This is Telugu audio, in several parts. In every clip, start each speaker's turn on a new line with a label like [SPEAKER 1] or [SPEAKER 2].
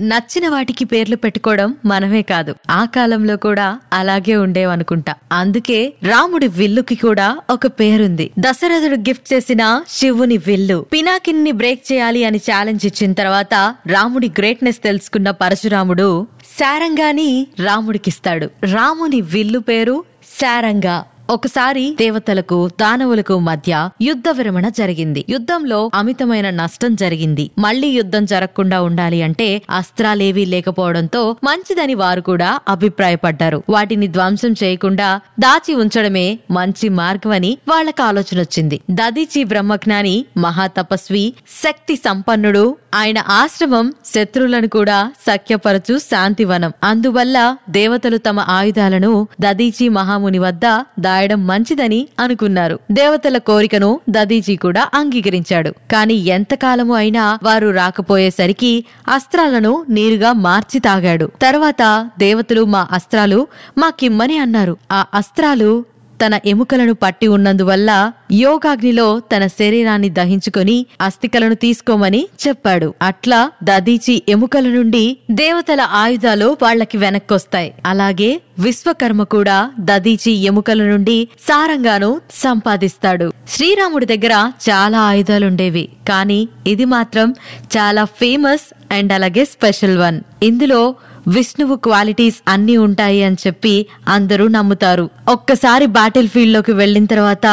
[SPEAKER 1] నచ్చిన వాటికి పేర్లు పెట్టుకోవడం మనమే కాదు. ఆ కాలంలో కూడా అలాగే ఉండేవనుకుంటా. అందుకే రాముడి విల్లుకి కూడా ఒక పేరుంది. దశరథుడు గిఫ్ట్ చేసిన శివుని విల్లు. పినాకిన్ని బ్రేక్ చేయాలి అని ఛాలెంజ్ ఇచ్చిన తర్వాత రాముడి గ్రేట్నెస్ తెలుసుకున్న పరశురాముడు శారంగాని రాముడికిస్తాడు. రాముని విల్లు పేరు శారంగా. ఒకసారి దేవతలకు దానవులకు మధ్య యుద్ధ విరమణ జరిగింది. యుద్ధంలో అమితమైన నష్టం జరిగింది. మళ్ళీ యుద్ధం జరగకుండా ఉండాలి అంటే అస్త్రాలేవీ లేకపోవడంతో మంచిదని వారు కూడా అభిప్రాయపడ్డారు. వాటిని ధ్వంసం చేయకుండా దాచి ఉంచడమే మంచి మార్గమని వాళ్ళకు ఆలోచన వచ్చింది. దదీచి బ్రహ్మజ్ఞాని మహాతపస్వి శక్తి సంపన్నుడు ఆయన ఆశ్రమం శత్రువులను కూడా సఖ్యపరచు శాంతివనం. అందువల్ల దేవతలు తమ ఆయుధాలను దదీచి మహాముని వద్ద రాయడం మంచిదని అనుకున్నారు. దేవతల కోరికను దదీజీ కూడా అంగీకరించాడు. కాని ఎంతకాలము అయినా వారు రాకపోయేసరికి అస్త్రాలను నీరుగా మార్చి తాగాడు. తర్వాత దేవతలు మా అస్త్రాలు మాకిమ్మని అన్నారు. ఆ అస్త్రాలు తన ఎముకలను పట్టి ఉన్నందువల్ల యోగాగ్నిలో తన శరీరాన్ని దహించుకొని అస్థికలను తీసుకోమని చెప్పాడు. అట్లా దదీచి ఎముకల నుండి దేవతల ఆయుధాలు వాళ్ళకి వెనక్కొస్తాయి. అలాగే విశ్వకర్మ కూడా దదీచి ఎముకల నుండి సారంగాను సంపాదిస్తాడు. శ్రీరాముడి దగ్గర చాలా ఆయుధాలుండేవి. కానీ ఇది మాత్రం చాలా ఫేమస్ అండ్ అలాగే స్పెషల్ వన్. ఇందులో విష్ణువు క్వాలిటీస్ అన్నీ ఉంటాయి అని చెప్పి అందరూ నమ్ముతారు. ఒక్కసారి బాటిల్ ఫీల్డ్లోకి వెళ్ళిన తర్వాత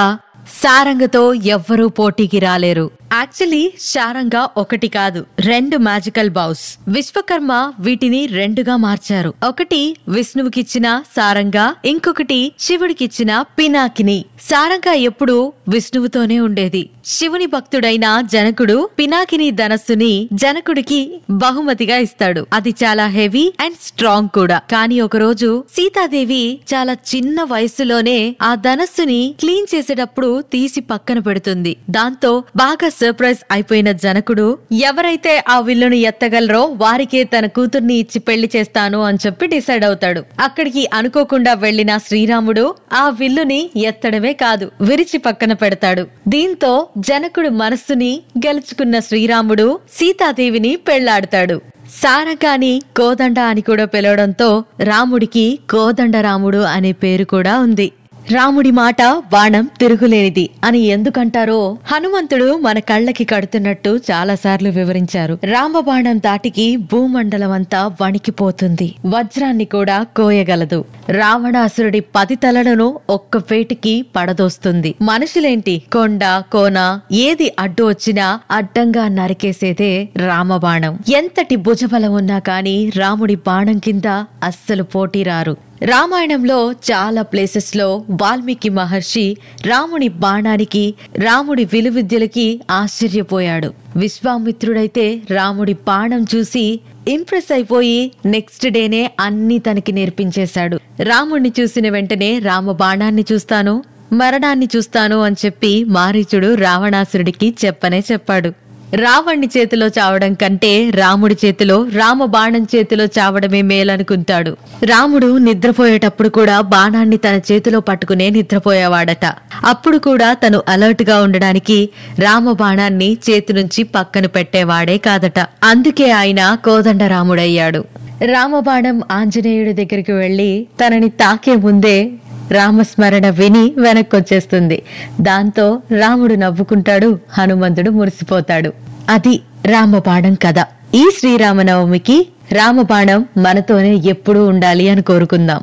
[SPEAKER 1] సారంగతో ఎవ్వరూ పోటీకి రాలేరు. యాక్చువల్లీ శారంగా ఒకటి కాదు రెండు మ్యాజికల్ బౌస్ విశ్వకర్మ వీటిని రెండుగా మార్చారు. ఒకటి విష్ణువుకిచ్చిన సారంగా ఇంకొకటి శివుడికిచ్చిన పినాకిని. సారంగా ఎప్పుడు విష్ణువుతోనే ఉండేది. శివుని భక్తుడైన జనకుడు పినాకిని ధనస్సుని జనకుడికి బహుమతిగా ఇస్తాడు. అది చాలా హెవీ అండ్ స్ట్రాంగ్ కూడా. కానీ ఒకరోజు సీతాదేవి చాలా చిన్న వయసులోనే ఆ ధనస్సుని క్లీన్ చేసేటప్పుడు తీసి పక్కన పెడుతుంది. దాంతో బాగా సర్ప్రైజ్ అయిపోయిన జనకుడు ఎవరైతే ఆ విల్లును ఎత్తగలరో వారికే తన కూతుర్ని ఇచ్చి పెళ్ళి చేస్తాను అని చెప్పి డిసైడ్ అవుతాడు. అక్కడికి అనుకోకుండా వెళ్ళిన శ్రీరాముడు ఆ విల్లుని ఎత్తడమే కాదు విరిచి పక్కన పెడతాడు. దీంతో జనకుడు మనస్సుని గెలుచుకున్న శ్రీరాముడు సీతాదేవిని పెళ్ళాడతాడు. సారకాని కోదండ అని కూడా పిలవడంతో రాముడికి కోదండ రాముడు అనే పేరు కూడా ఉంది. రాముడి మాట బాణం తిరుగులేనిది అని ఎందుకంటారో హనుమంతుడు మన కళ్ళకి కడుతున్నట్టు చాలాసార్లు వివరించారు. రామబాణం దాటికి భూమండలం అంతా వణికిపోతుంది. వజ్రాన్ని కూడా కోయగలదు. రావణాసురుడి పది తలలను ఒక్క వేటికి పడదోస్తుంది. మనుషులేంటి? కొండ కోన ఏది అడ్డు వచ్చినా అడ్డంగా నరికేసేదే రామబాణం. ఎంతటి భుజబలం ఉన్నా కాని రాముడి బాణం కింద అస్సలు పోటీ రారు రామాయణంలో చాలా ప్లేసెస్లో వాల్మీకి మహర్షి రాముని బాణానికి రాముడి విలువిద్యలకి ఆశ్చర్యపోయాడు. విశ్వామిత్రుడైతే రాముడి బాణం చూసి ఇంప్రెస్ అయిపోయి నెక్స్ట్ డేనే అన్ని తనకి నేర్పించేశాడు. రాముణ్ణి చూసిన వెంటనే రామ బాణాన్ని చూస్తాను మరణాన్ని చూస్తాను అని చెప్పి మారీచుడు రావణాసురుడికి చెప్పనే చెప్పాడు. రావణ్ణి చేతిలో చావడం కంటే రాముడి చేతిలో రామ బాణం చేతిలో చావడమే మేలనుకుంటాడు. రాముడు నిద్రపోయేటప్పుడు కూడా బాణాన్ని తన చేతిలో పట్టుకునే నిద్రపోయేవాడట. అప్పుడు కూడా తను అలర్ట్గా ఉండడానికి రామ బాణాన్ని చేతి నుంచి పక్కన పెట్టేవాడే కాదట. అందుకే ఆయన కోదండ రాముడయ్యాడు రామబాణం ఆంజనేయుడి దగ్గరికి వెళ్ళి తనని తాకే ముందే రామస్మరణ విని వెనక్కొచ్చేస్తుంది. దాంతో రాముడు నవ్వుకుంటాడు హనుమంతుడు మురిసిపోతాడు. అది రామబాణం కథ. ఈ శ్రీరామనవమికి రామబాణం మనతోనే ఎప్పుడూ ఉండాలి అని కోరుకుందాం.